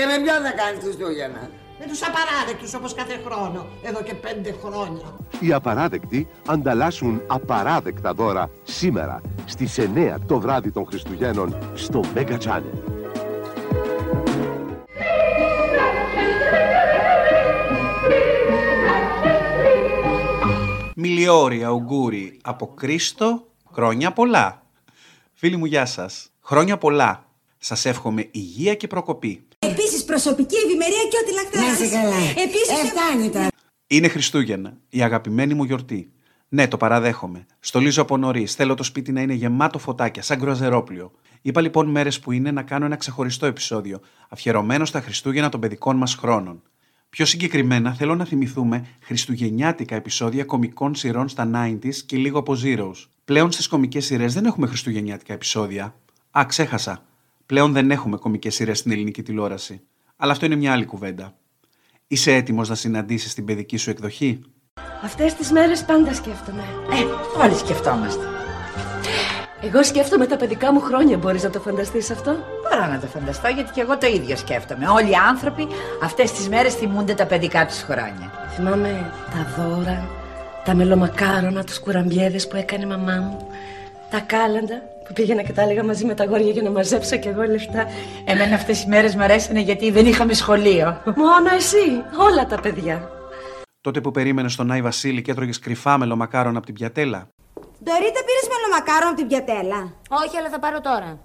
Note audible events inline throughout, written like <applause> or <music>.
Και με ποιον θα κάνεις Χριστούγεννα. Με τους απαράδεκτους όπως κάθε χρόνο, εδώ και πέντε χρόνια. Οι απαράδεκτοι ανταλλάσσουν απαράδεκτα δώρα σήμερα στις 9 το βράδυ των Χριστουγέννων στο Mega Channel. Μιλιόρι, Αουγκούρι, από Κρίστο, χρόνια πολλά. Φίλοι μου, γεια σας. Χρόνια πολλά. Σας εύχομαι υγεία και προκοπή. Επίσης προσωπική ευημερία και ό,τι λαχταρά. Να είσαι καλά. Επίσης. Ε, φτάνει τώρα. Είναι Χριστούγεννα, η αγαπημένη μου γιορτή. Ναι, το παραδέχομαι. Στολίζω από νωρίς. Θέλω το σπίτι να είναι γεμάτο φωτάκια, σαν κρουαζερόπλιο. Είπα λοιπόν μέρες που είναι να κάνω ένα ξεχωριστό επεισόδιο, αφιερωμένο στα Χριστούγεννα των παιδικών μας χρόνων. Πιο συγκεκριμένα, θέλω να θυμηθούμε χριστουγεννιάτικα επεισόδια κομικών σειρών στα 90s και λίγο από Zeros. Πλέον στις κομικές σειρές δεν έχουμε χριστουγεννιάτικα επεισόδια. Α, ξέχασα. Πλέον δεν έχουμε κομικές σειρές στην ελληνική τηλεόραση. Αλλά αυτό είναι μια άλλη κουβέντα. Είσαι έτοιμος να συναντήσεις την παιδική σου εκδοχή; Αυτές τις μέρες πάντα σκέφτομαι. Ε, όλοι σκεφτόμαστε. Εγώ σκέφτομαι τα παιδικά μου χρόνια. Μπορείς να το φανταστείς αυτό; Μπορώ να το φανταστώ γιατί και εγώ το ίδιο σκέφτομαι. Όλοι οι άνθρωποι αυτές τις μέρες θυμούνται τα παιδικά τους χρόνια. Θυμάμαι τα δώρα, τα μελομακάρονα, τους κουραμπιέδες που έκανε η μαμά μου, τα κάλαντα που πήγαινα και τα έλεγα μαζί με τα γόρια για να μαζέψω κι εγώ λεφτά. Εμένα αυτές οι μέρες μου αρέσανε γιατί δεν είχαμε σχολείο. Μόνο εσύ, όλα τα παιδιά. Τότε που περίμενες στον Άι Βασίλη και έτρωγες κρυφά μελομακάρον από την πιατέλα. Ντορίτα πήρες μελομακάρο από την πιατέλα; Όχι, αλλά θα πάρω τώρα.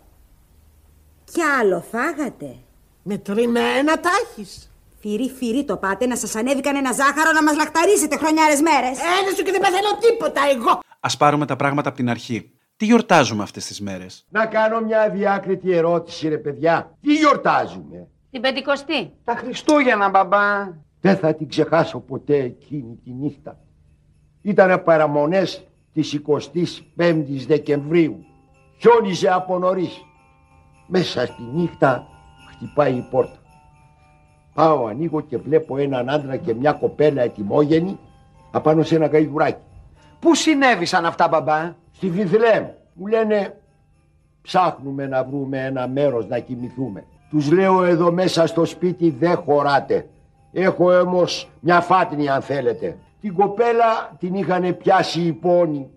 Κι άλλο φάγατε; Μετρημένα τα έχεις. Φυρί, φυρί το πάτε να σας ανέβει κανένα ζάχαρο να μας λαχταρίσετε χρονιάρες μέρες. Ένα σου και δεν παθαίνω τίποτα εγώ. Α πάρουμε τα πράγματα από την αρχή. Τι γιορτάζουμε αυτές τις μέρες; Να κάνω μια διάκριτη ερώτηση ρε παιδιά. Τι γιορτάζουμε; Την πεντηκοστή. Τα Χριστούγεννα, μπαμπά. Δεν θα την ξεχάσω ποτέ εκείνη τη νύχτα. Ήτανε παραμονές της 25ης Δεκεμβρίου. Χιόνιζε από νωρίς. Μέσα στη νύχτα χτυπάει η πόρτα. Πάω ανοίγω και βλέπω έναν άντρα και μια κοπέλα ετοιμόγενη απάνω σε ένα γαϊδουράκι. Πού συνέβησαν αυτά, μπαμπά; Στη Βιθλέμ μου λένε ψάχνουμε να βρούμε ένα μέρος να κοιμηθούμε. Τους λέω εδώ μέσα στο σπίτι δεν χωράτε. Έχω όμως μια φάτνη αν θέλετε. Την κοπέλα την είχαν πιάσει οι πόνοι.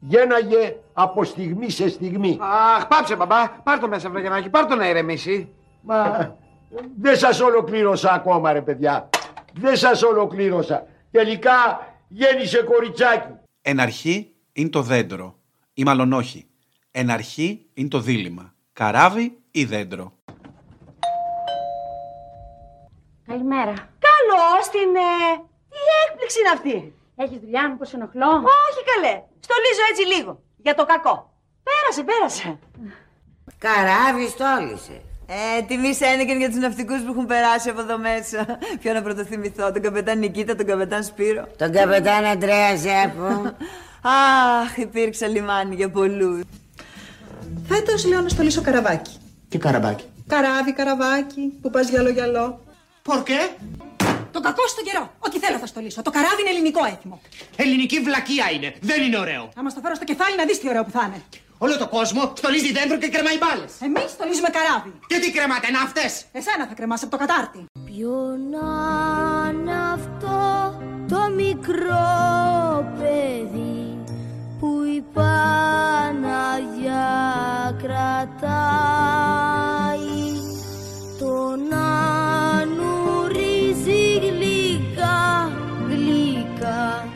Γέναγε από στιγμή σε στιγμή. Αχ, πάψε, μπαμπά. Πάρ το μέσα, Βραγιανάκη. Πάρ το να ηρεμήσει. Μα δεν σας ολοκλήρωσα ακόμα ρε παιδιά. Δεν σας ολοκλήρωσα. Τελικά γέννησε κοριτσάκι. Εν αρχή είναι το δέντρο. Ή μάλλον όχι. Εν αρχή είναι το δίλημα. Καράβι ή δέντρο. Καλημέρα. Καλώς την. Ε... Τι έκπληξη είναι αυτή; Έχεις δουλειά, μήπω ενοχλώ; Όχι καλέ. Στολίζω έτσι λίγο. Για το κακό. Πέρασε, πέρασε. Καράβι στόλισε. Ε, τιμή Σένεκεν για τους ναυτικούς που έχουν περάσει από εδώ μέσα. Ποιο να πρωτοθυμηθώ, τον καπετάν Νικήτα, τον καπετάν Σπύρο. Τον καπετάν Αντρέα Ζέπο. <laughs> Αχ, υπήρξε λιμάνι για πολλούς. Φέτος λέω να στολίσω καραβάκι. Τι καραμπάκι. Καράβι, καραβάκι, που πας γυαλό γυαλό. Πορκέ. Το κακό στον καιρό. Ό,τι θέλω θα στολίσω. Το καράβι είναι ελληνικό έθιμο. Ελληνική βλακεία είναι. Δεν είναι ωραίο. Άμα στο φέρω στο κεφάλι να δεις τι ωραίο που θα είναι. Όλο το κόσμο στολίζει δέντρο και κρεμάει μπάλες. Εμείς στολίζουμε καράβι. Και τι κρεμάτε, ναύτες; Εσένα θα κρεμάσει από το κατάρτι. Ποιο να είναι αυτό το μικρό κρατάει τον ανουρίζει γλυκά, γλυκά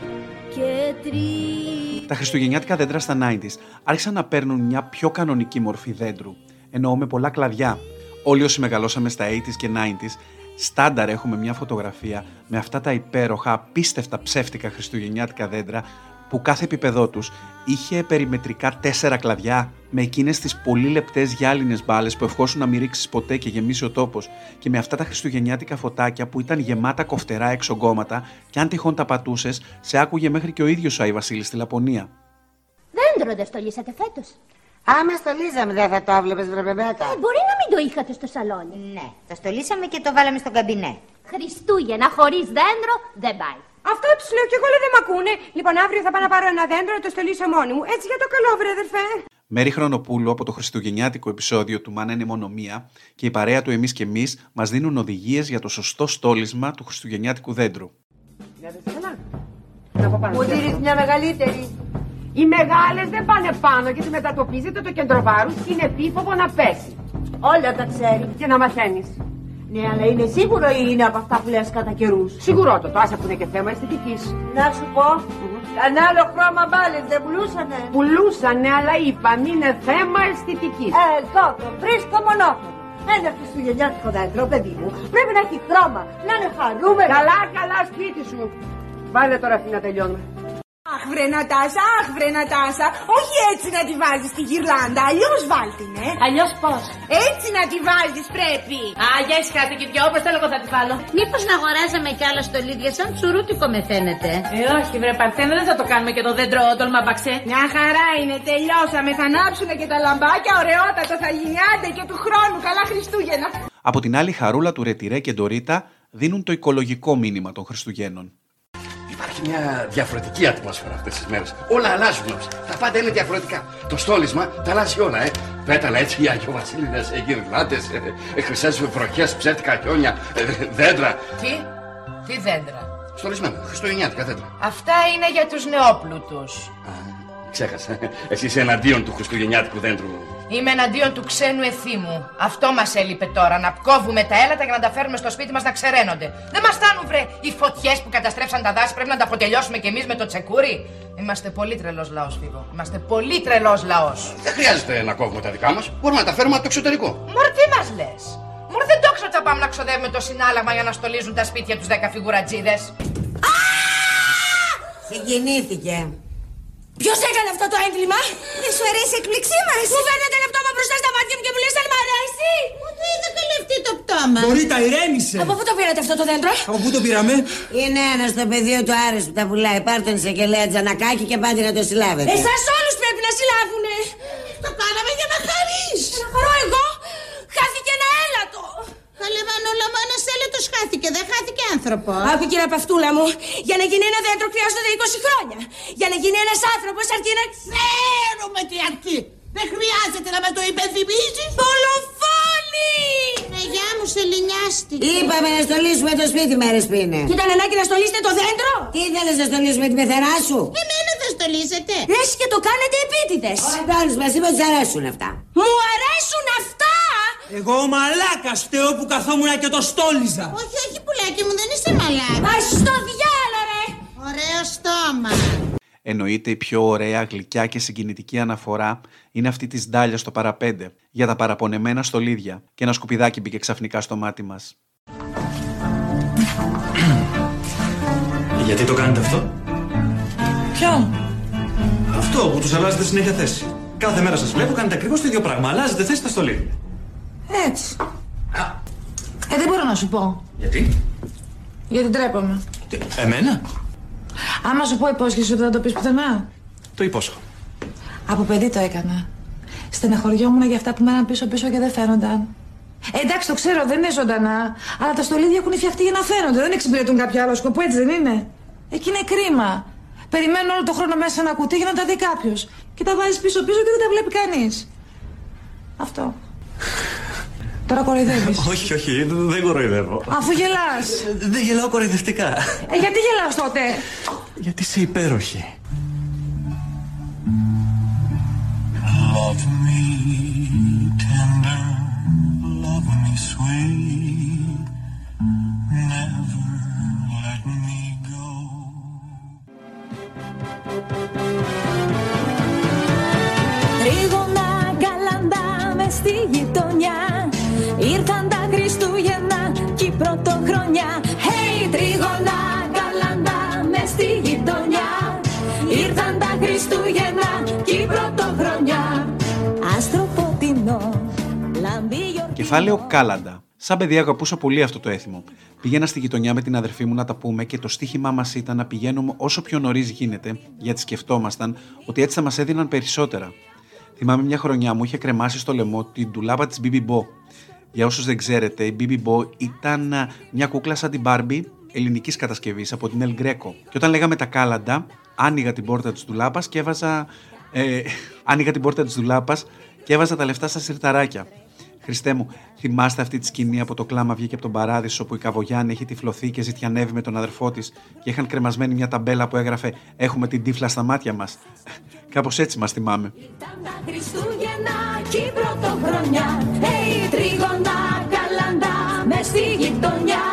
και τρί. Τα χριστουγεννιάτικα δέντρα στα 90s άρχισαν να παίρνουν μια πιο κανονική μορφή δέντρου. Εννοώ με πολλά κλαδιά. Όλοι όσοι μεγαλώσαμε στα 80s και 90s, στάνταρ έχουμε μια φωτογραφία με αυτά τα υπέροχα, απίστευτα ψεύτικα χριστουγεννιάτικα δέντρα που κάθε επίπεδό τους είχε περιμετρικά τέσσερα κλαδιά με εκείνες τις πολύ λεπτές γυάλινες μπάλες που ευχόσουν να μην ρίξεις ποτέ και γεμίσει ο τόπος και με αυτά τα χριστουγεννιάτικα φωτάκια που ήταν γεμάτα κοφτερά εξογκώματα και αν τυχόν τα πατούσες, σε άκουγε μέχρι και ο ίδιος ο Άι Βασίλης στη Λαπωνία. Δέντρο δεν στολίσατε φέτος. Άμα στολίζαμε δεν θα το έβλεπες βρε μπεμπέτα. Ε, μπορεί να μην το είχατε στο σαλόνι. Ναι, το στολίσαμε και το βάλαμε στο καμπινέ. Χριστούγεννα χωρίς δέντρο δεν πάει. Αυτό τους λέω κι εγώ, λέει δεν μ' ακούνε. Λοιπόν, αύριο θα πάω να πάρω ένα δέντρο να το στολίσω μόνη μου. Έτσι για το καλό, βρε αδερφέ. Μέρη Χρονοπούλου από το χριστουγεννιάτικο επεισόδιο του Μάνα είναι μόνο μία και η παρέα του Εμείς και Εμείς μας δίνουν οδηγίες για το σωστό στόλισμα του χριστουγεννιάτικου δέντρου. Μου δίνεις μια μεγαλύτερη. Οι μεγάλες δεν πάνε πάνω γιατί μετατοπίζεται το κέντρο βάρους και είναι επίφοβο να πέσει. Όλα τα ξέρει. Και να μαθαίνεις. Ναι, αλλά είναι σίγουρο ή είναι από αυτά που λες κατά καιρούς; Σιγουρότατο, άσε που είναι και θέμα αισθητικής. Να σου πω, κανένα άλλο χρώμα μπάλες δεν πουλούσανε. Πουλούσανε, αλλά είπαν είναι θέμα αισθητικής. Ε, τότε, βρίσκω μονόφωνο. Ένα χριστουγεννιάτικο δέντρο, παιδί μου, πρέπει να έχει χρώμα, να είναι χαρούμενο. Καλά, καλά, σπίτι σου. Βάλε τώρα αυτή να τελειώνουμε. Αχ, βρε Νατάσα, αχ, βρε Νατάσα. Όχι έτσι να τη βάζεις στη γυρλάντα, αλλιώς βάλτινε. Αλλιώς πώς; Έτσι να τη βάζεις πρέπει. Α, για εσχάτε και δυο, όπως θέλω εγώ θα τη βάλω. Μήπως να αγοράζαμε κι άλλα στολίδια σαν τσουρούτικο με φαίνεται. Ε, όχι, βρε Παρθένα, δεν θα το κάνουμε και το δέντρο τολμαμπαξέ. Μια χαρά είναι, τελειώσαμε. Θα ανάψουν και τα λαμπάκια, ωραιότατα θα γίνει άντε και του χρόνου. Καλά Χριστούγεννα. Από την άλλη, Χαρούλα του Ρετυρέ και Ντορίτα δίνουν το οικολογικό μήνυμα των Χριστουγέννων. Υπάρχει μια διαφορετική ατμόσφαιρα αυτές τις μέρες. Όλα αλλάζουν όμως. Τα πάντα είναι διαφορετικά. Το στόλισμα τα αλλάζει όλα, ε. Πέταλα έτσι, αγιοβασίλειδε, γυρνάτες, ε, χρυσές βροχές, ψεύτικα χιόνια, ε, δέντρα. Τι, τι δέντρα; Στολισμένα, χριστουγεννιάτικα δέντρα. Αυτά είναι για τους νεόπλουτους. Ξέχασα. Εσύ είσαι εναντίον του χριστουγεννιάτικου δέντρου. Είμαι εναντίον του ξένου εθήμου. Αυτό μας έλειπε τώρα. Να κόβουμε τα έλατα για να τα φέρνουμε στο σπίτι μας να ξεραίνονται. Δεν μας φτάνουν, βρε, οι φωτιές που καταστρέψαν τα δάση. Πρέπει να τα αποτελειώσουμε κι εμείς με το τσεκούρι. Είμαστε πολύ τρελός λαός, Φίβο. Είμαστε πολύ τρελός λαός. Δεν χρειάζεται να κόβουμε τα δικά μας. Μπορούμε να τα φέρουμε από το εξωτερικό. Μωρ, τι μας λες; Μωρ, δεν το ξέρω θα πάμε να ξοδεύουμε το συνάλλαγμα για να στολίζουν τα σπίτια τους 10 φιγουρατζίδες. Συγκινήθηκε. Ποιος έκανε αυτό το έγκλημα; Δεν σου αρέσει η εκπληξή μα. Μου φαίνεται λεπτό μπροστά στα μάτια μου και μου λες αν μ' αρέσει. Μου το είδα καλευτεί το πτώμα. Μπορείτε, ηρέμησε. Από πού το πήρατε αυτό το δέντρο; Από πού το πήραμε; Είναι ένας στο πεδίο του Άρες που τα πουλάει. Πάρ' τον εισαγγελέα Τζανακάκη και πάτε να το συλλάβετε. Εσάς όλους πρέπει να συλλάβουνε. Το κάναμε για να χαρείς. Να χαρώ εγώ. Χάθηκε ένα έλατο. Καλέ Μανούλα μου, ένας έλετος χάθηκε, δεν χάθηκε άνθρωπος; Άκου κύριε Παυτούλα μου, για να γίνει ένα δέντρο χρειάζονται 20 χρόνια. Για να γίνει ένας άνθρωπος αρκεί να... Ξέρουμε τι αρκεί. Δεν χρειάζεται να με το υπενθυμίζεις. Δολοφόνη! Ναι, γεια μου, σε λινιάστηκε. Είπαμε να στολίσουμε το σπίτι μέρες που είναι. Και ήταν ανάγκη να στολίσετε το δέντρο. Τι ήθελες να στολίσουμε τη πεθερά σου; Εμένα δεν στολίσετε. Λες και το κάνετε επίτηδες. Ο Αντώνης μας είπε ότι σ' αρέσουν αυτά. Μου αρέσουν αυτά! Εγώ ο μαλάκας φταίω που καθόμουν και το στόλιζα. Όχι, όχι πουλάκι μου, δεν είσαι μαλάκας. Μα στο διάλο ρε! Ωραίο στόμα. Εννοείται η πιο ωραία, γλυκιά και συγκινητική αναφορά είναι αυτή της ντάλιας στο παραπέντε για τα παραπονεμένα στολίδια και ένα σκουπιδάκι μπήκε ξαφνικά στο μάτι μας. Γιατί το κάνετε αυτό; Ποιο; Αυτό που τους αλλάζετε συνέχεια θέση. Κάθε μέρα σας βλέπω κάνετε ακριβώς το ίδιο πράγμα. Αλλάζετε θέση στα στολίδια. Έτσι. Ε, δεν μπορώ να σου πω. Γιατί; Γιατί τρέπομαι. Τι, εμένα; Άμα σου πω υπόσχεση ότι δεν το πεις πουθενά. Το υπόσχω. Από παιδί το έκανα. Στεναχωριόμουν για αυτά που μέναν πίσω-πίσω και δεν φαίνονταν. Ε, εντάξει, το ξέρω, δεν είναι ζωντανά. Αλλά τα στολίδια έχουν φτιαχτεί για να φαίνονται. Δεν εξυπηρετούν κάποιο άλλο σκοπό, έτσι δεν είναι. Εκεί είναι κρίμα. Περιμένουν όλο το χρόνο μέσα σε ένα κουτί για να τα δει κάποιος. Και τα βάζεις πίσω-πίσω και δεν τα βλέπει κανείς. Αυτό. Τώρα κοροϊδεύεις. <laughs> όχι, όχι, δεν κοροϊδεύω. Αφού γελάς. Δεν γελάω κοροϊδευτικά. Ε, γιατί γελάς τότε; Γιατί είσαι υπέροχη. Love me tender, love me sweet, never let me go. Κεφάλαιο Κάλαντα. Σαν παιδί αγαπούσα πολύ αυτό το έθιμο. Πήγαινα στη γειτονιά με την αδερφή μου να τα πούμε και το στίχημά μας ήταν να πηγαίνουμε όσο πιο νωρίς γίνεται, γιατί σκεφτόμασταν ότι έτσι θα μας έδιναν περισσότερα. Θυμάμαι μια χρονιά μου είχε κρεμάσει στο λαιμό την ντουλάπα της BB Bo. Για όσους δεν ξέρετε, η BB Bo ήταν α, μια κούκλα σαν την Barbie ελληνικής κατασκευής από την El Greco. Και όταν λέγαμε τα κάλαντα, άνοιγα την πόρτα της ντουλάπας και έβαζα Ε, <laughs> άνοιγα την πόρτα της δουλάπα και έβαζα τα λεφτά στα σιρταράκια. Χριστέ μου, θυμάστε αυτή τη σκηνή από το κλάμα βγήκε από τον παράδεισο που η Καβογιάννη έχει τυφλωθεί και ζητιανεύει με τον αδερφό της και είχαν κρεμασμένη μια ταμπέλα που έγραφε Έχουμε την τύφλα στα μάτια μας. Κάπως έτσι μας θυμάμαι. Τα Χριστούγεννα και η πρωτοχρονιά Hey, τρίγωνα καλαντά μες στη γειτονιά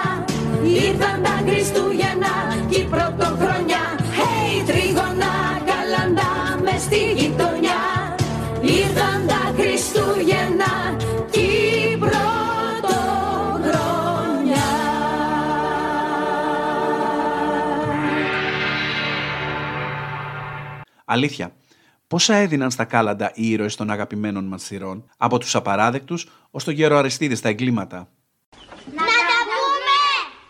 Ήρθαν τα Χριστούγεννα και η πρωτοχρονιά Hey, τρίγωνα καλαντά μες στη γειτονιά Αλήθεια, πόσα έδιναν στα κάλαντα οι ήρωες των αγαπημένων μας σειρών, από τους απαράδεκτους ως το γέρο Αριστίδη στα εγκλήματα; Να τα πούμε!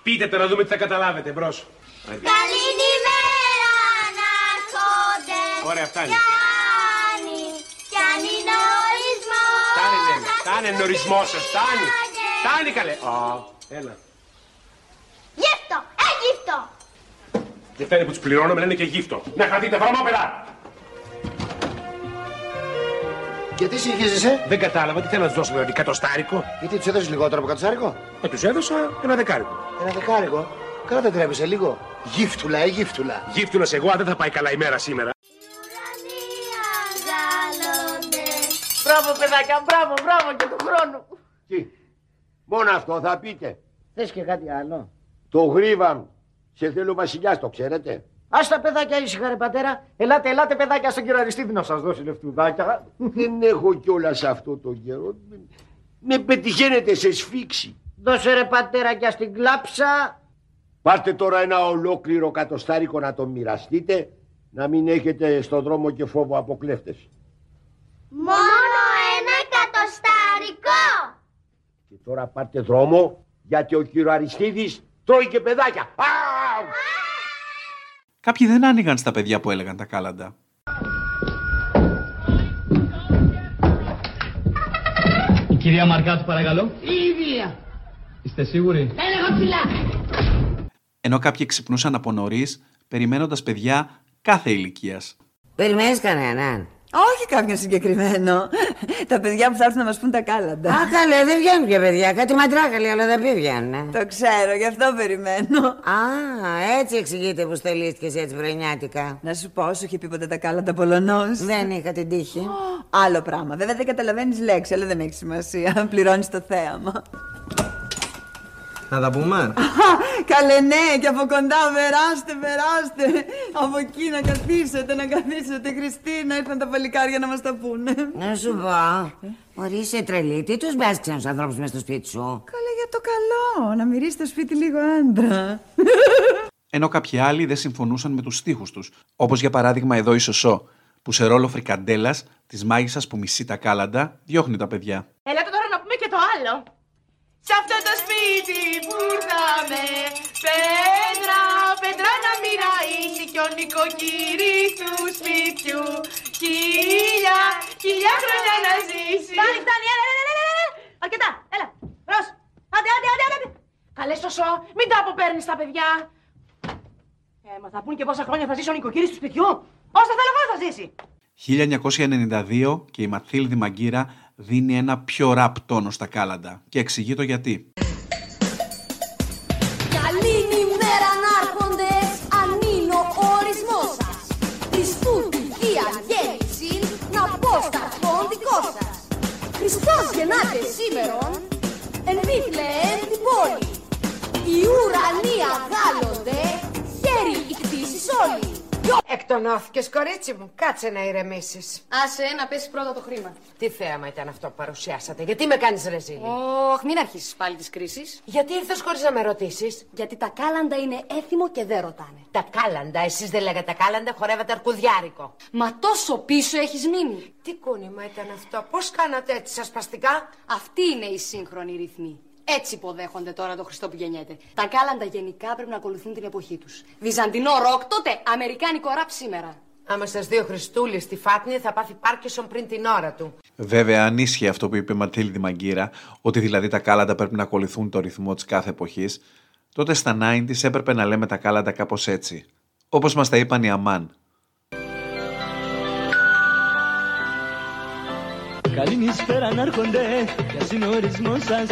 Πείτε το να δούμε τι θα καταλάβετε. Μπρος. Καλή τη μέρα να έρχονται Ωραία, φτάνει. Κι αν- κι αν είναι ορισμός Φτάνει, λέμε. Φτάνει εννορισμό σας. Φτάνει. Φτάνει καλέ. Α, έλα. Γύφτο, έγυφτο Δεν φτάνει που τους πληρώνω, με λένε και γύφτο. Να χαθείτε, βρωμόπεδα. Γιατί συγχύζεσαι. Δεν κατάλαβα τι θέλω να τους δώσω, δηλαδή, κατοστάρικο. Γιατί τους έδωσες λιγότερο από κατσάρικο. Ε, τους έδωσα ένα δεκάρικο. Ένα δεκάρικο; Καλά δεν τρέπεσαι λίγο. Γύφτουλα, ε, γύφτουλα. Γύφτουλα εγώ, αν δεν θα πάει καλά η μέρα σήμερα. Μπράβο, παιδάκια, μπράβο, μπράβο και του χρόνου. Τι; Μόνο αυτό θα πείτε. Θες και κάτι άλλο; Το γρίβαμ. Σε θέλω βασιλιάς, το ξέρετε. Ας τα παιδάκια ήσυχα ρε πατέρα. Ελάτε, ελάτε παιδάκια στον κύριο Αριστίδη να σας δώσει λεφτουδάκια. Δεν έχω κιόλας αυτό το καιρό. Με πετυχαίνετε σε σφίξη. Δώσε ρε πατέρα και στην κλάψα. Πάρτε τώρα ένα ολόκληρο κατοστάρικο να το μοιραστείτε, να μην έχετε στον δρόμο και φόβο από κλέφτες. Μόνο ένα εκατοστάρικο Και τώρα πάρτε δρόμο, γιατί ο κύριο Αριστίδης τρώει και παιδάκια. Α! Κάποιοι δεν άνοιγαν στα παιδιά που έλεγαν τα κάλαντα. Η κυρία Μαρκάτου παρακαλώ. Η ίδια. Είστε σίγουροι; Έλεγα ψηλά. Ενώ κάποιοι ξυπνούσαν από νωρίς, περιμένοντας παιδιά κάθε ηλικίας. Περιμένεις κανέναν. Όχι κάποιον συγκεκριμένο. τα παιδιά που θα έρθουν να μας πούν τα κάλαντα. Α, καλέ, δεν βγαίνουν πια παιδιά. Κάτι μαντράκαλοι, αλλά δεν πει βγαίνουν. Το ξέρω, γι' αυτό περιμένω. Α, έτσι εξηγείται που στελίστηκες έτσι βρενιάτικα. Να σου πω, σου είχε πει ποτέ τα κάλαντα Πολωνός. Δεν είχα την τύχη. Άλλο πράγμα. Βέβαια δεν καταλαβαίνεις λέξη, αλλά δεν έχει σημασία. Πληρώνεις το θέαμα. Να τα πούμε. Καλέ ναι, και από κοντά περάστε, περάστε. Από εκεί να καθίσετε, να καθίσετε. Χριστίνα, ήρθαν τα παλικάρια να μας τα πούνε. Να σου πω. Μωρή, είσαι τρελή. Τι τους βάζεις ξένους ανθρώπους μες στο σπίτι σου; Καλέ για το καλό, να μυρίσει το σπίτι λίγο άντρα. Ενώ κάποιοι άλλοι δεν συμφωνούσαν με τους στίχους τους. Όπως για παράδειγμα εδώ η Σωσό, που σε ρόλο φρικαντέλας της μάγισσας που μισεί τα κάλαντα, διώχνει τα παιδιά. Έλατε τώρα να πούμε και το άλλο. Σε αυτό το σπίτι Κι ο νοικοκύρης του σπιτιού Χίλια, χίλια χρόνια να ζήσεις Φτάνει, φτάνει, έλα, έλα, έλα, έλα, έλα. Αρκετά, έλα. Ρος, άντε, άντε, άντε, άντε. Καλές σωσό, μην τα αποπέρνεις τα παιδιά. Ε, μα θα πούν και πόσα χρόνια θα ζήσει ο νοικοκύρης του σπιτιού. Όσα θέλω εγώ θα ζήσει. 1992 και η Ματθίλδη Μαγκύρα δίνει ένα πιο ραπ τόνο στα κάλαντα και εξηγεί το γιατί. Γεννάται σήμερον, εν Βήθλεεμ την πόλη. Οι ουρανοί αγάλλονται, χέρι οι κτήσεις όλοι Εκτονώθηκες, κορίτσι μου. Κάτσε να ηρεμήσεις. Άσε να πέσει πρώτα το χρήμα. Τι θέαμα ήταν αυτό που παρουσιάσατε; Γιατί με κάνεις ρεζίλη; Ωχ, μην αρχίσεις πάλι τις κρίσεις. Γιατί ήρθες χωρίς να με ρωτήσεις; Γιατί τα κάλαντα είναι έθιμο και δεν ρωτάνε. Τα κάλαντα, εσείς δεν λέγατε κάλαντα, χορεύατε αρκουδιάρικο. Μα τόσο πίσω έχεις μείνει. Τι κούνημα ήταν αυτό, πώς κάνατε έτσι σας σπαστικά. Αυτή είναι η σύγχρονη ρυθμή. Έτσι υποδέχονται τώρα το Χριστό που γεννιέται. Τα κάλαντα γενικά πρέπει να ακολουθούν την εποχή τους. Βυζαντινό ροκ τότε, αμερικάνικο ραπ σήμερα. Άμα σας δει ο Χριστούλης στη Φάτνη θα πάθει Πάρκισον πριν την ώρα του. Βέβαια, αν ίσχυε αυτό που είπε η Ματθίλδη Μαγκύρα, ότι δηλαδή τα κάλαντα πρέπει να ακολουθούν το ρυθμό της κάθε εποχής, τότε στα 90s έπρεπε να λέμε τα κάλαντα κάπως έτσι. Όπως μας τα είπαν οι Αμάν. Καληνύσπερα να έρχονται για συνορισμό σας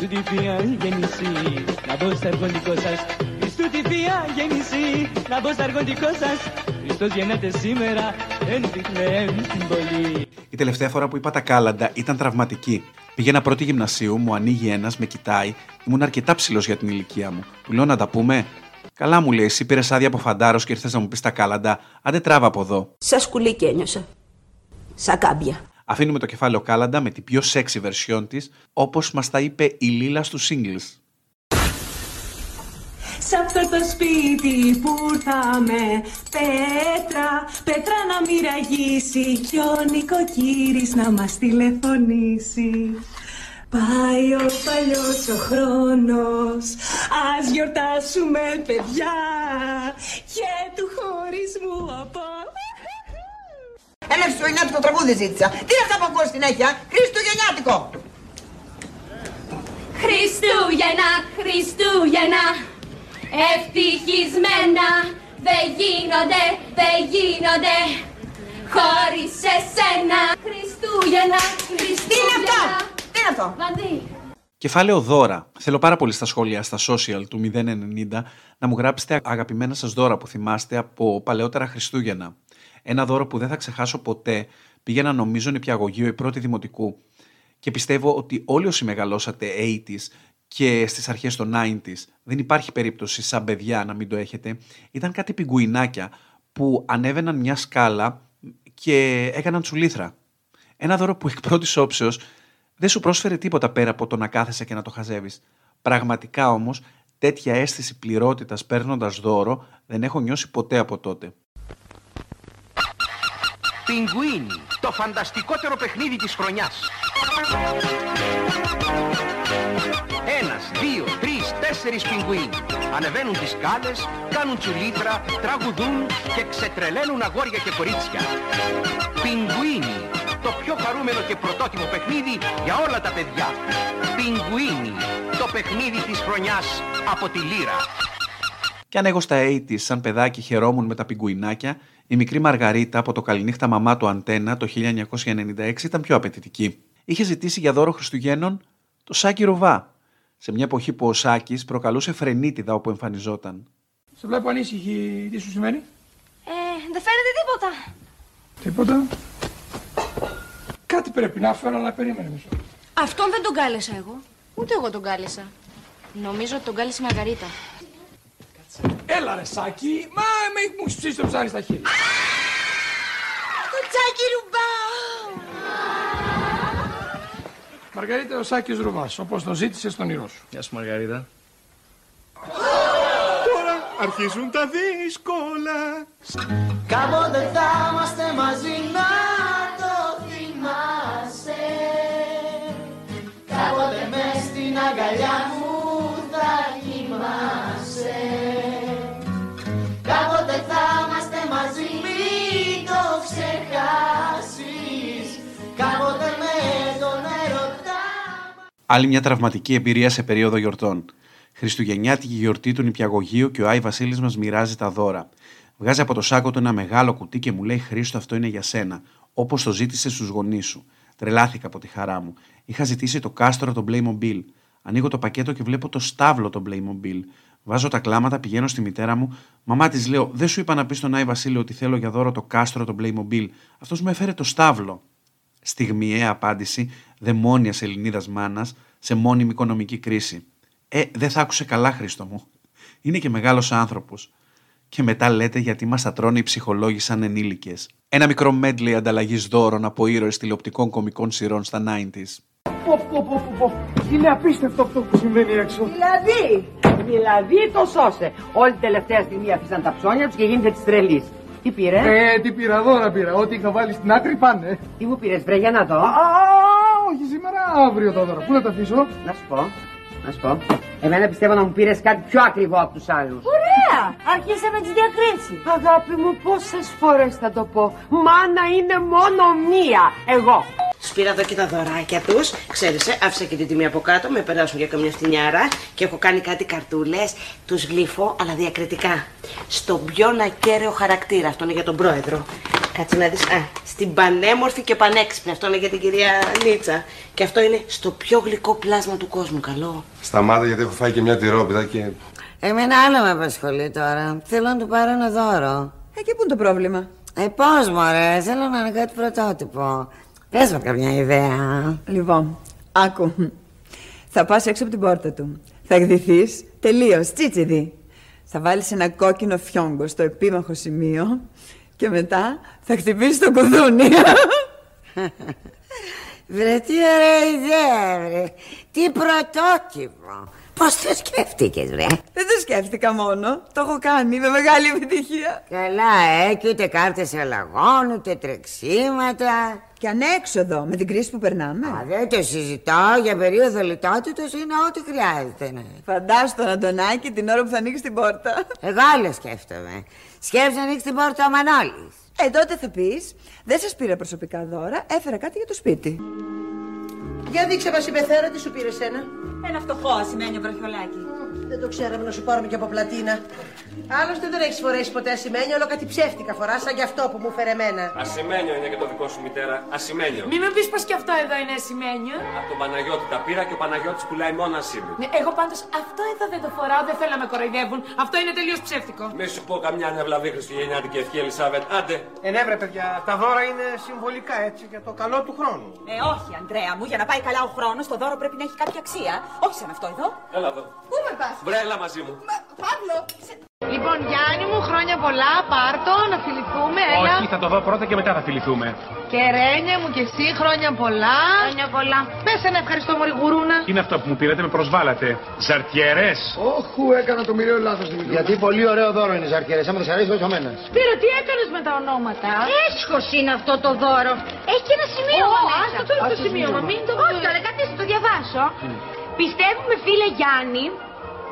Χριστού τη Θεία γέννηση να μπω στο αργοντικό σας Χριστού τη Θεία γέννηση να μπω στο αργοντικό σας Χριστός γεννάται σήμερα εν Βιθλεέμ στην πόλη Η τελευταία φορά που είπα τα κάλαντα ήταν τραυματική. Πήγαινα πρώτη γυμνασίου, μου ανοίγει ένας, με κοιτάει, ήμουν αρκετά ψηλός για την ηλικία μου. Του λέω να τα πούμε. Καλά μου λέει, εσύ πήρες άδεια από φαντάρος και ήρθες να μου πεις τα κάλαντα. Άντε τράβα από εδώ. Σαν σκουλίκι ένιωσα. Σαν κάμπια. Αφήνουμε το κεφάλαιο κάλαντα με την πιο sexy version της, όπως μας τα είπε η Λίλα στους singles. Σ' αυτό το σπίτι που ήρθαμε Πέτρα, πέτρα να μοιραγήσει Κι ο νοικοκύρης να μας τηλεφωνήσει Πάει ο παλιός ο χρόνος Ας γιορτάσουμε παιδιά Και του χωρισμού από Ένα χριστουγεννιάτικο τραγούδι ζήτησα. Τι είναι αυτά που ακούω συνέχεια; Χριστουγεννιάτικο. Χριστούγεννα, Χριστούγεννα Ευτυχισμένα Δεν γίνονται, δεν γίνονται Χωρίς εσένα Χριστούγεννα, Χριστούγεννα Τι είναι αυτό; Βανδύ Κεφάλαιο δώρα. Θέλω πάρα πολύ στα σχόλια στα social του 090 να μου γράψετε αγαπημένα σας δώρα που θυμάστε από παλαιότερα Χριστούγεννα. Ένα δώρο που δεν θα ξεχάσω ποτέ. Πήγαινα νομίζω νηπιαγωγείο η πρώτη δημοτικού. Και πιστεύω ότι όλοι όσοι μεγαλώσατε 80s και στις αρχές των 90s, δεν υπάρχει περίπτωση σαν παιδιά να μην το έχετε, ήταν κάτι πιγκουινάκια που ανέβαιναν μια σκάλα και έκαναν τσουλήθρα. Ένα δώρο που εκ πρώτης όψεως δεν σου πρόσφερε τίποτα πέρα από το να κάθεσαι και να το χαζεύεις. Πραγματικά όμως, τέτοια αίσθηση πληρότητας παίρνοντας δώρο δεν έχω νιώσει ποτέ από τότε. Πιγκουίνι, το φανταστικότερο παιχνίδι της χρονιάς. Ένας, δύο, τρεις, τέσσερις πιγκουίνι. Ανεβαίνουν τις σκάλες, κάνουν τσουλίτρα, τραγουδούν και ξετρελαίνουν αγόρια και κορίτσια. Πιγκουίνι, το πιο χαρούμενο και πρωτότιμο παιχνίδι για όλα τα παιδιά. Πιγκουίνι, το παιχνίδι της χρονιάς από τη Λύρα. Και αν εγώ στα 80s σαν παιδάκι χαιρόμουν με τα πιγκουινάκια, η μικρή Μαργαρίτα από το Καληνύχτα Μαμά του Αντένα το 1996 ήταν πιο απαιτητική. Είχε ζητήσει για δώρο Χριστουγέννων το Σάκη Ροβά, σε μια εποχή που ο Σάκης προκαλούσε φρενίτιδα όπου εμφανιζόταν. Σε βλέπω ανήσυχη. Τι σου σημαίνει; Ε, δεν φαίνεται τίποτα. Τίποτα. Κάτι πρέπει να φέρω, αλλά περίμενε μισό. Αυτόν δεν τον κάλεσα εγώ. Ούτε εγώ τον κάλεσα. Νομίζω ότι τον κάλεσε η Μαργαρίτα. Έλα ρε Σάκη, μα με μου έχεις ψήσει το ψάρι στα χέρια. Το τσάκι ρουμπά. Μαργαρίτα ο Σάκης Ρουβάς, όπως το ζήτησε στον ήρω σου. Γεια σου Μαργαρίτα. Τώρα αρχίζουν τα δύσκολα. Κάποτε θα είμαστε μαζί να το θυμάσαι Κάποτε μες στην αγκαλιά μου Άλλη μια τραυματική εμπειρία σε περίοδο γιορτών. Χριστουγεννιάτικη γιορτή του νηπιαγωγείου και ο Άι Βασίλης μας μοιράζει τα δώρα. Βγάζει από το σάκο του ένα μεγάλο κουτί και μου λέει: Χρήστο, αυτό είναι για σένα. Όπως το ζήτησε στους γονείς σου. Τρελάθηκα από τη χαρά μου. Είχα ζητήσει το κάστρο το Playmobil. Ανοίγω το πακέτο και βλέπω το στάβλο το Playmobil. Βάζω τα κλάματα, πηγαίνω στη μητέρα μου. Μαμά της λέω: Δεν σου είπα να πεις στον Άι Βασίλη ότι θέλω για δώρο το κάστρο το Playmobil. Αυτός μου έφερε το στάβλο. Στιγμιαία απάντηση δαιμόνιας Ελληνίδας μάνας σε μόνιμη οικονομική κρίση. Ε, δεν θα άκουσε καλά, Χρήστο μου. Είναι και μεγάλος άνθρωπος. Και μετά λέτε γιατί μας τα τρώνε οι ψυχολόγοι σαν ενήλικες. Ένα μικρό medley ανταλλαγής δώρων από ήρωες τηλεοπτικών κομικών σειρών στα 90s. Πω, πω, πω, πω, πω. Είναι απίστευτο αυτό που συμβαίνει έξω. Δηλαδή, δηλαδή το σώσε. Όλη την τελευταία στιγμή αφήσαν τα ψώνια τους και γίνεται της τρελής. Τι πήρε, Ε, τι πήρα, δώρα πήρα. Ό,τι είχα βάλει στην άκρη πάνε. Τι μου πήρες, βρε, για να δω. Α, όχι σήμερα, αύριο τα δώρα. Πού να τα αφήσω; Να σου πω, να σου πω. Εμένα πιστεύω να μου πήρες κάτι πιο ακριβό από τους άλλους. Ωραία! Αρχίσαμε τις διακρίσεις. Αγάπη μου, πόσες φορές θα το πω. Μάνα είναι μόνο μία. Εγώ. Σου πήρα εδώ και τα δωράκια τους. Ξέρεις, ε, άφησα και την τιμή από κάτω, με περάσουν για καμιά φτηνιάρα και έχω κάνει κάτι καρτούλες. Τους γλύφω, αλλά διακριτικά. Στον πιο ακέραιο χαρακτήρα. Αυτό είναι για τον πρόεδρο. Κάτσε να δεις. Α, στην πανέμορφη και πανέξυπνη. Αυτό είναι για την κυρία Νίτσα. Και αυτό είναι στο πιο γλυκό πλάσμα του κόσμου. Καλό. Σταμάτα γιατί έχω φάει και μια τυρόπιτα και. Εμένα άλλο με απασχολεί τώρα. Θέλω να του πάρω ένα δώρο. Ε, και πού είναι το πρόβλημα; Ε, πώς μωρέ, θέλω να είναι κάτι πρωτότυπο. Πες μου καμιά ιδέα. Λοιπόν, άκου. Θα πας έξω από την πόρτα του. Θα εκδηθείς τελείως, τσίτσιδι. Θα βάλεις ένα κόκκινο φιόγκο στο επίμαχο σημείο και μετά θα χτυπήσεις το κουδούνι. <laughs> Βρε, τι ωραία ιδέα, βρε. Τι πρωτότυπο. Πώς το σκέφτηκες, βρε; Δεν το σκέφτηκα μόνο. Το έχω κάνει με μεγάλη επιτυχία. Καλά, ε, και ούτε κάρτες αλλαγών, ούτε τρεξίματα. Και ανέξοδο με την κρίση που περνάμε. Α, δεν το συζητάω. Για περίοδο λιτότητας είναι ό,τι χρειάζεται. Ναι. Φαντάσου τον Αντωνάκη την ώρα που θα ανοίξεις την πόρτα. Εγώ άλλο σκέφτομαι. Σκέφτομαι να ανοίξει την πόρτα ο Μανώλης. Ε, τότε θα πεις, δεν σας πήρα προσωπικά δώρα, έφερα κάτι για το σπίτι. Για δείξε μας η Πεθέρα τι σου πήρε σένα. Ένα φτωχό ασημένιο βραχιολάκι. Δεν το ξέραμε να σου πάρουμε και από πλατίνα. Άλλωστε δεν έχεις φορέσει ποτέ ασημένιο, όλο κάτι ψεύτικα φοράς, σαν κι αυτό που μου φέρε εμένα. Ασημένιο είναι και το δικό σου μητέρα. Ασημένιο. Μην με πεις πω και αυτό εδώ είναι ασημένιο. Από τον Παναγιώτη τα πήρα και ο Παναγιώτης πουλάει μόνο ασήμι. Ναι, εγώ πάντως αυτό εδώ δεν το φοράω, δεν θέλω να με κοροϊδεύουν. Αυτό είναι τελείως ψεύτικο. Μη σου πω καμιά νευλαβή Χριστουγεννιάτικη ευχή, Ελισάβετ. Άντε. Ε, ναι, βρε παιδιά, τα δώρα είναι συμβολικά έτσι για το καλό του χρόνου. Ε, όχι, Αντρέα μου, για να πάει καλά ο χρόνος, το δώρο πρέπει να έχει κάποια αξία. Όχι σαν αυτό εδώ. Έλα εδώ. Πού με πας; Βρέλα μαζί μου. Παύλο. Λοιπόν, Γιάννη μου, χρόνια πολλά, πάρτο, να φιληθούμε, έλα. Όχι, θα το δω πρώτα και μετά θα φιληθούμε. Και Ρένια μου και εσύ, χρόνια πολλά. Χρόνια πολλά. Πες ένα ευχαριστώ, Μωρή Γουρούνα. Τι είναι αυτό που μου πήρατε, με προσβάλατε. Ζαρτιέρε. Όχου, έκανα το μοιραίο λάθος. Γιατί πολύ ωραίο δώρο είναι ζαρκέρε. Άμα δεν σ' αρέσει, δώσε μένα. Σπύρο, τι έκανες με τα ονόματα; Έσχος είναι αυτό το δώρο. Έχει και ένα σημείωμα Ω, μέσα. άστο το, το σημείωμα, μην το Όχι, τώρα καθίστε το διαβάσω. Πιστεύουμε, φίλε Γιάννη,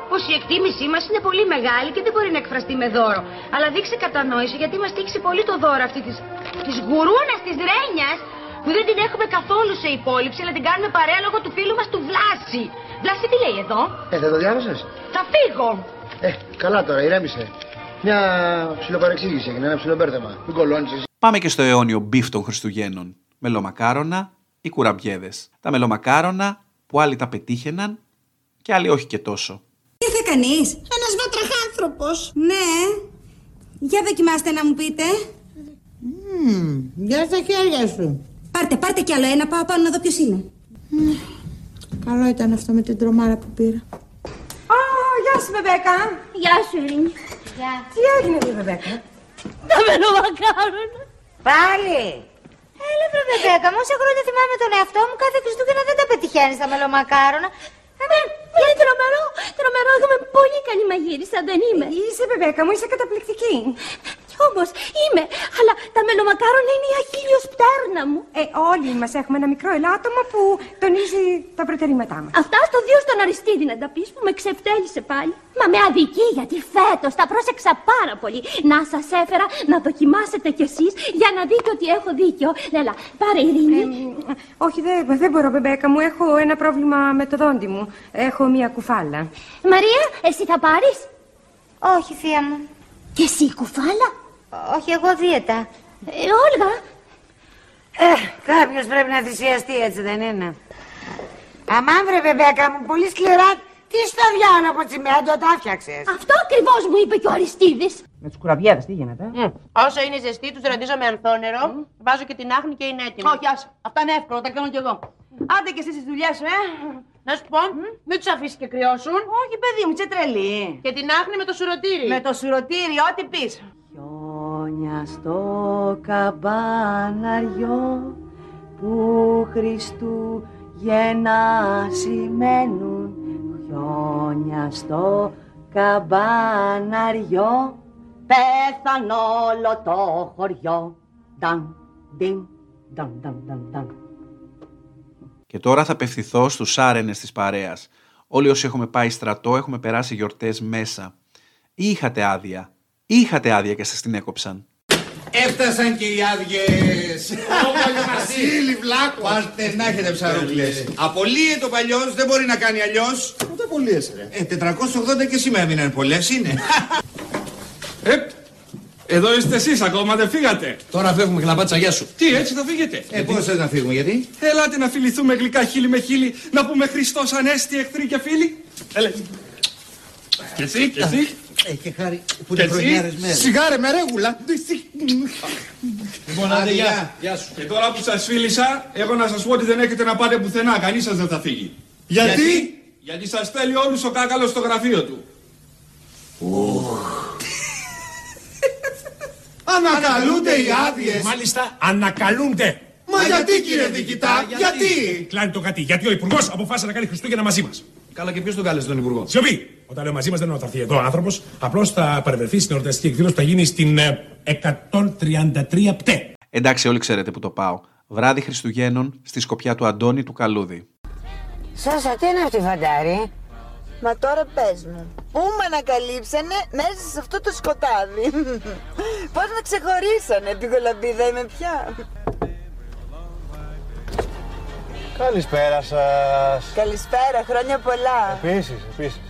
πως η εκτίμησή μας είναι πολύ μεγάλη και δεν μπορεί να εκφραστεί με δώρο. Αλλά δείξε κατανόηση γιατί μας τύχησε πολύ το δώρο αυτή της της γουρούνας της Ρένιας που δεν την έχουμε καθόλου σε υπόλοιψη, αλλά την κάνουμε παρέα λόγω του φίλου μας του Βλάση. Βλάση τι λέει εδώ; Ε, δεν το διάβασες; Θα φύγω. Ε, καλά τώρα, ηρέμησε. Μια ψιλοπαρεξήγηση έγινε, ένα ψιλομπέρδεμα. Μην κολώνεις εσύ. Πάμε και στο αιώνιο beef των Χριστουγέννων. Μελομακάρονα ή κουραμπιέδες. Τα μελομακάρονα που άλλοι τα πετύχαιναν και άλλοι όχι και τόσο. Ήρθε κανείς. Ένας βατραχάνθρωπος. Ναι. Για δοκιμάστε να μου πείτε. Για στα χέρια σου. Πάρτε, πάρτε κι άλλο ένα. Πάω πάνω να δω ποιος είναι. Καλό ήταν αυτό με την τρομάρα που πήρα. Α, γεια σου, Μπεμπέκα. Γεια σου, Ειρήνη. Τι έγινε, ρε, Μπεμπέκα. Τα μελομακάρονα. Πάλι. Έλα, βρε Μπεμπέκα, μου όσα χρόνια θυμάμαι τον εαυτό μου, κάθε Χριστούγεννα δεν τα πετυχαίνεις τα μελομακάρονα. Είναι τρομερό, τρομερό, εγώ είμαι πολύ καλή μαγείρισα, δεν είμαι. Είσαι, Μπεμπέκα μου, είσαι καταπληκτική. Κι όμως είμαι, αλλά τα μελομακάρονα είναι η αχίλιος πτέρνα μου. Ε, όλοι μας έχουμε ένα μικρό ελάττωμα που τονίζει τα προτερήματά μας. Αυτά στο δύο στον Αριστίδη να τα πεις που με ξεφτέλησε πάλι. Μα με αδική γιατί φέτος τα πρόσεξα πάρα πολύ. Να σας έφερα να δοκιμάσετε κι εσείς για να δείτε ότι έχω δίκιο. Έλα, πάρε Ειρήνη. Ε, όχι, δεν, δεν μπορώ, Μπεμπέκα μου. Έχω ένα πρόβλημα με το δόντι μου. Έχω μία κουφάλα. Μαρία, εσύ θα πάρεις; Όχι, θεία μου. Και εσύ κουφάλα; Όχι, εγώ δίαιτα. Ε, Όλγα. Ε, κάποιος πρέπει να θυσιαστεί έτσι δεν είναι. Αμάν βρε Μπεμπέκα μου, πολύ σκληρά. Τι στο διάλογο από τσιμέντο τα φτιάξες. Αυτό ακριβώς μου είπε και ο Αριστίδης. Με του κουραμπιέδε, τι γίνεται; Mm. Όσο είναι ζεστή, τους ραντίζω με ανθόνερο. Βάζω και την άχνη και είναι έτοιμη. Όχι, άσε. Αυτά είναι εύκολο, τα κάνω κι εγώ. Άντε και εσείς τις δουλειές σου, ε. Να σου πω, μην τους αφήσεις και κρυώσουν. Όχι, παιδί μου, είσαι τρελή. Και την άχνη με το σουρωτήρι. Με το σουρωτήρι, ό,τι πεις. Χιόνια στο καμπάναριο που Χριστούγεννα σημαίνουν. Χιόνια στο καμπάναριο πέθαν όλο το χωριό. Νταν, ντιν, νταν, νταν, νταν, νταν. Και τώρα θα απευθυνθώ στους άρενες της παρέας. Όλοι όσοι έχουμε πάει στρατό έχουμε περάσει γιορτές μέσα. Ή είχατε άδεια. Ή είχατε άδεια και σας την έκοψαν. Έφτασαν και οι άδειες. Ω, Βασίλη, βλάκος. Πάστε να έχετε ψαρούκλες. Απολύεται ο παλιός, δεν μπορεί να κάνει αλλιώς. Ούτε απολύεσαι, ρε; Ε, 480 και σήμερα έμειναν πολλές είναι. Επ. Εδώ είστε εσείς ακόμα, δεν φύγατε. Τώρα φεύγουμε χλαμπάτσα, γεια σου. Τι, έτσι θα φύγετε; Ε, πώς θες να φύγουμε, γιατί; Ελάτε να φιληθούμε γλυκά χείλη με χείλη, να πούμε Χριστός ανέστη εχθροί και φίλοι. Έλα. Και εσύ, και εσύ. Ε, και χάρη που Και είναι χρονιάρες εσύ. μέρες. Σιγάρε με ρέγουλα. Λοιπόν, άντε, γεια. Γεια σου. Και τώρα που σας φίλησα, έχω να σας πω ότι δεν έχετε να πάτε πουθενά. Κανείς σας δεν θα φύγει. Γιατί; Γιατί; Σας στέλνει όλους ο κάκαλος στο γραφείο του. Ανακαλούνται οι άδειες. Μάλιστα, ανακαλούνται. Μα γιατί κύριε Δικητά, γιατί; Κλάνει το κάτι. Γιατί ο Υπουργός αποφάσισε να κάνει Χριστούγεννα μαζί μας. Καλά και ποιος τον κάλεσε τον Υπουργό; Σιωπή! Όταν λέω μαζί μας δεν είναι ότι θα έρθει εδώ ο άνθρωπος, απλώς θα παρευρεθεί στην εορταστική εκδήλωση που θα γίνει στην ε, 133 πτέ. Εντάξει, όλοι ξέρετε που το πάω. Βράδυ Χριστουγέννων στη σκοπιά του Αντώνη του Καλούδη. Σάσα, τι είναι αυτή η φαντάρη. Μα τώρα πες μου, πού με ανακαλύψανε μέσα σε αυτό το σκοτάδι; <laughs> Πώς με ξεχωρίσανε, πηγολαμπίδα είμαι πια; Καλησπέρα σας. Καλησπέρα, χρόνια πολλά. Επίσης, επίσης.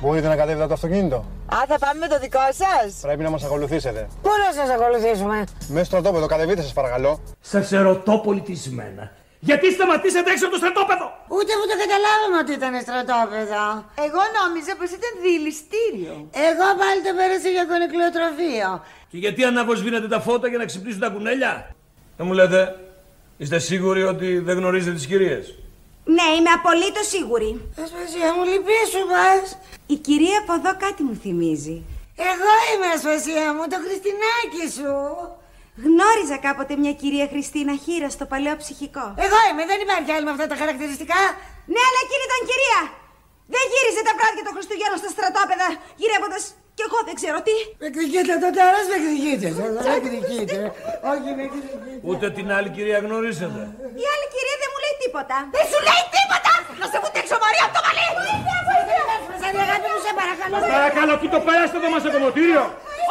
Μπορείτε να κατέβετε από το αυτοκίνητο. Α, θα πάμε με το δικό σας; Πρέπει να μας ακολουθήσετε. Πού να σας ακολουθήσουμε; Μέσα στο στρατόπεδο, κατεβείτε σας παρακαλώ. Σας ερωτώ πολιτισμένα. Γιατί σταματήσατε έξω από το στρατόπεδο! Ούτε που το καταλάβαμε ότι ήταν στρατόπεδο. Εγώ νόμιζα πως ήταν διελιστήριο. Εγώ πάλι το πέρασα για κονικλοτροφείο. Και γιατί αναβοσβήνετε τα φώτα για να ξυπνήσουν τα κουνέλια; Δεν μου λέτε, είστε σίγουροι ότι δεν γνωρίζετε τις κυρίες; Ναι, είμαι απολύτως σίγουρη. Ασπασία μου, λυπήσου πας. Η κυρία από εδώ κάτι μου θυμίζει. Εγώ είμαι ασπασία μου, το Χριστινάκι σου. Γνώριζα κάποτε μια κυρία Χριστίνα Χίρα στο παλαιό ψυχικό. Εγώ είμαι, δεν υπάρχει άλλη με αυτά τα χαρακτηριστικά. Ναι, αλλά εκείνη ήταν κυρία. Δεν γύριζε τα βράδια των Χριστουγέννων στα στρατόπεδα, γυρεύοντας κι εγώ δεν ξέρω τι. Με εκδικείτε, το τέρας με εκδικείτε. Με εκδικείτε. Όχι, με εκδικείτε. Ούτε την άλλη κυρία γνωρίζετε. Η άλλη κυρία δεν μου λέει τίποτα. Δεν σου λέει τίποτα! Να σε βουτήξω μωρή από το μαλλί! Σαν αγάπη μου, σε παρακαλώ. Παρακαλώ, τι το πέρασε το μας εκομωτήριο.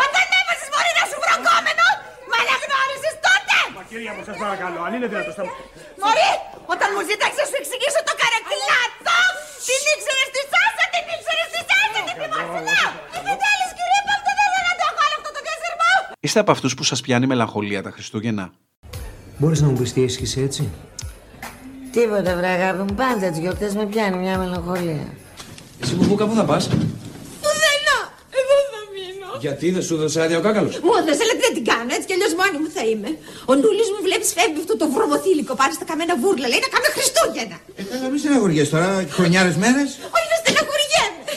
Όταν έβαζες μωρή να σου βρω κόμενο, μ' αναγνώρισες τότε! Μα κυρία μου, σας παρακαλώ, αν είναι δυνατός. στα- Μωρή, όταν μου ζήταξες να σου εξηγήσω το καρεκλάτο, την ήξερες τη Σάσα, την ήξερες τη Σάσα, την Δημαρσουλά! Δεν Είστε από αυτούς που σας πιάνει μελαγχολία τα Χριστούγεννα; Μπορείς να μου πεις τι έσχυσε έτσι; Τίποτα, βρε αγάπη μου, πάντα τις γιορτές με πιάνει μια μελαγχολία. Εσύ που κάπου θα πας; Πουθενά! Εδώ θα μείνω! Γιατί δεν σου έδωσε άδεια ο κάκαλος; Μου έδωσε, αλλά δεν την κάνω, έτσι κι αλλιώς μόνη μου θα είμαι. Ο Νούλης μου βλέπεις φεύγει αυτό το βρωμοθήλικο πάνω στα καμένα βούρλα. Λέει να κάνω Χριστούγεννα. Ε, καλά, μη στεναχωριέσαι τώρα. Χρονιάρες μέρες. Όχι, δεν στεναχωριέμαι.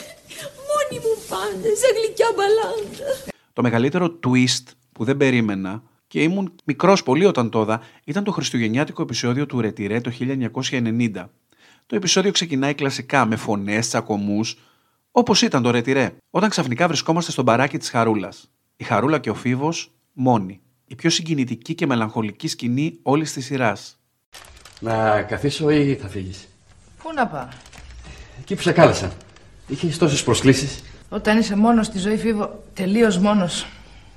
Μόνη μου πάντα, σε γλυκιά μπαλάντα. Το μεγαλύτερο twist που δεν περίμενα και ήμουν μικρός πολύ όταν το είδα ήταν το χριστουγεννιάτικο επεισόδιο του Ρετυρέ το 1990. Το επεισόδιο ξεκινάει κλασικά με φωνές, τσακωμούς, όπως ήταν το Ρετυρέ, όταν ξαφνικά βρισκόμαστε στο μπαράκι της Χαρούλας. Η Χαρούλα και ο Φίβος μόνοι. Η πιο συγκινητική και μελαγχολική σκηνή όλης της σειράς. Να καθίσω ή θα φύγεις; Πού να πάω; Εκεί που σε κάλεσα. Είχες τόσες προσκλήσεις. Όταν είσαι μόνος στη ζωή, Φίβο, τελείως μόνος.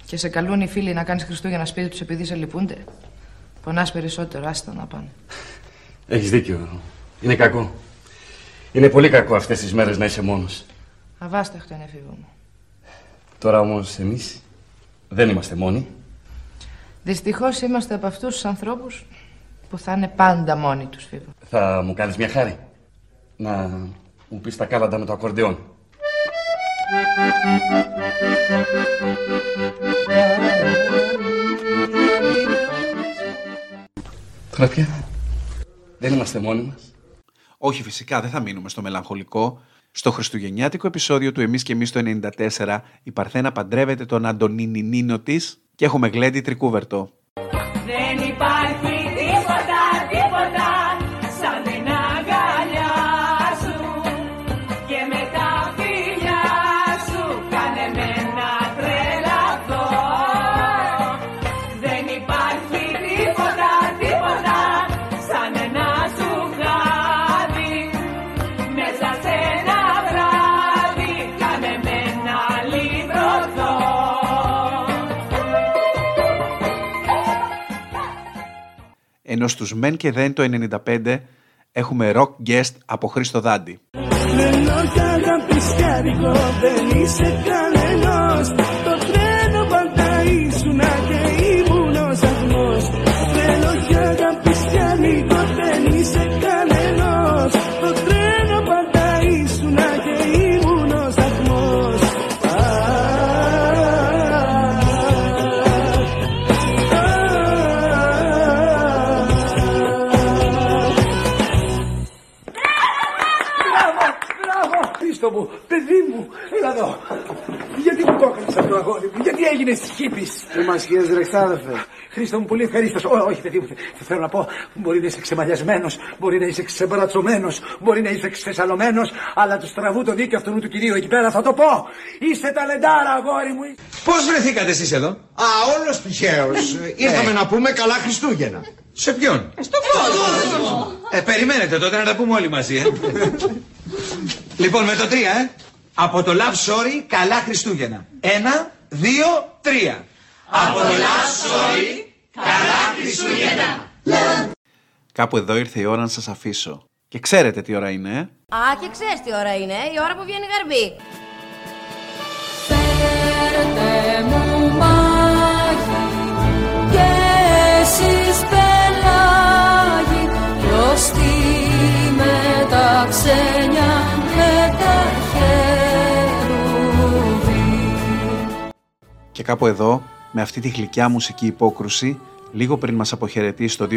Και σε καλούν οι φίλοι να κάνεις Χριστούγεννα σπίτι τους επειδή σε λυπούνται. Πονάς περισσότερο, άστα να πάνε. Έχεις δίκιο. Είναι κακό. Είναι πολύ κακό αυτές τις μέρες να είσαι μόνος. Αβάσταχτο είναι, Φίβο μου. Τώρα όμως εμείς δεν είμαστε μόνοι. Δυστυχώς είμαστε από αυτούς τους ανθρώπους που θα είναι πάντα μόνοι τους, Φίβο. Θα μου κάνεις μια χάρη. Να μου πεις τα κάλαντα με το ακορντεόν. Τώρα πια δεν είμαστε μόνοι μας. Όχι, φυσικά δεν θα μείνουμε στο μελαγχολικό. Στο χριστουγεννιάτικο επεισόδιο του Εμείς και Εμείς το 94, η Παρθένα παντρεύεται τον Αντωνίνι της και έχουμε γλέντι τρικούβερτο. Δεν υπάρχει Ενώ στους μεν και δεν το 95 έχουμε rock guest από Χρήστο Δάντη. Το έκανες αυτό, αγόρι μου, γιατί έγινες χύπης. Τι μας χείες ρε ξάδερφε. Χρήστο μου, πολύ ευχαρίστως. όχι, παιδί μου, θε- θέλω να πω, μπορεί να είσαι ξεμαλιασμένος, μπορεί να είσαι ξεμπαρατσωμένο, μπορεί να είσαι ξεσαλωμένος, αλλά του τραβού το δίκαιο αυτού του κυρίου εκεί πέρα θα το πω. Είσαι ταλεντάρα, αγόρι μου. Πώς βρεθήκατε εσείς εδώ; Α, όλος τυχαίος. Ήρθαμε να πούμε καλά Χριστούγεννα. Σε ποιον; Στον κόσμο. Ε, περιμένετε τότε να τα πούμε όλοι μαζί, ε. <laughs> λοιπόν, με το τρία, ε. Από το Love Sorry, καλά Χριστούγεννα. Ένα, δύο, τρία. Από το Love Sorry, καλά Χριστούγεννα. Κάπου εδώ ήρθε η ώρα να σας αφήσω. Και ξέρετε τι ώρα είναι, ε; Α, και ξέρεις τι ώρα είναι, η ώρα που βγαίνει η γαρμπή. Φέρτε μου μάγι και εσείς πελάγι μπροστή με τα ξένια Και κάπου εδώ, με αυτή τη γλυκιά μουσική υπόκρουση, λίγο πριν μας αποχαιρετήσει το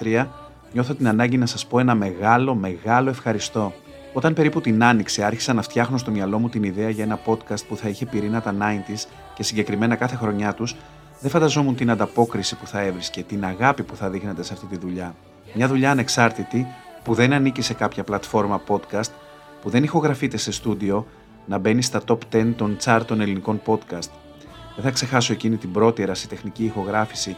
2023, νιώθω την ανάγκη να σας πω ένα μεγάλο, μεγάλο ευχαριστώ. Όταν περίπου την άνοιξε άρχισα να φτιάχνω στο μυαλό μου την ιδέα για ένα podcast που θα είχε πυρήνα τα 90s και συγκεκριμένα κάθε χρονιά τους, δεν φανταζόμουν την ανταπόκριση που θα έβρισκε, την αγάπη που θα δείχνετε σε αυτή τη δουλειά. Μια δουλειά ανεξάρτητη που δεν ανήκει σε κάποια πλατφόρμα podcast, που δεν ηχογραφείται σε στούντιο, να μπαίνει στα top 10 των chart των ελληνικών podcast. Δεν θα ξεχάσω εκείνη την πρώτη ερασιτεχνική ηχογράφηση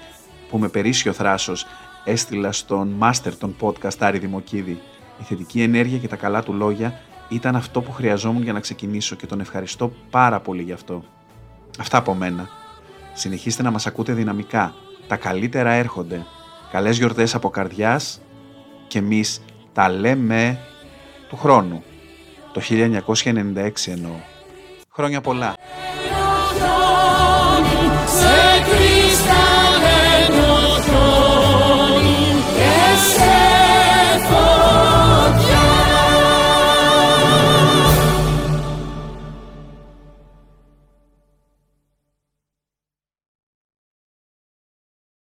που με περίσσιο θράσος έστειλα στον master των podcast Άρη Δημοκίδη. Η θετική ενέργεια και τα καλά του λόγια ήταν αυτό που χρειαζόμουν για να ξεκινήσω και τον ευχαριστώ πάρα πολύ γι' αυτό. Αυτά από μένα. Συνεχίστε να μας ακούτε δυναμικά. Τα καλύτερα έρχονται. Καλές γιορτές από καρδιάς και εμείς τα λέμε του χρόνου. Το 1996 εννοώ. Χρόνια πολλά. Sei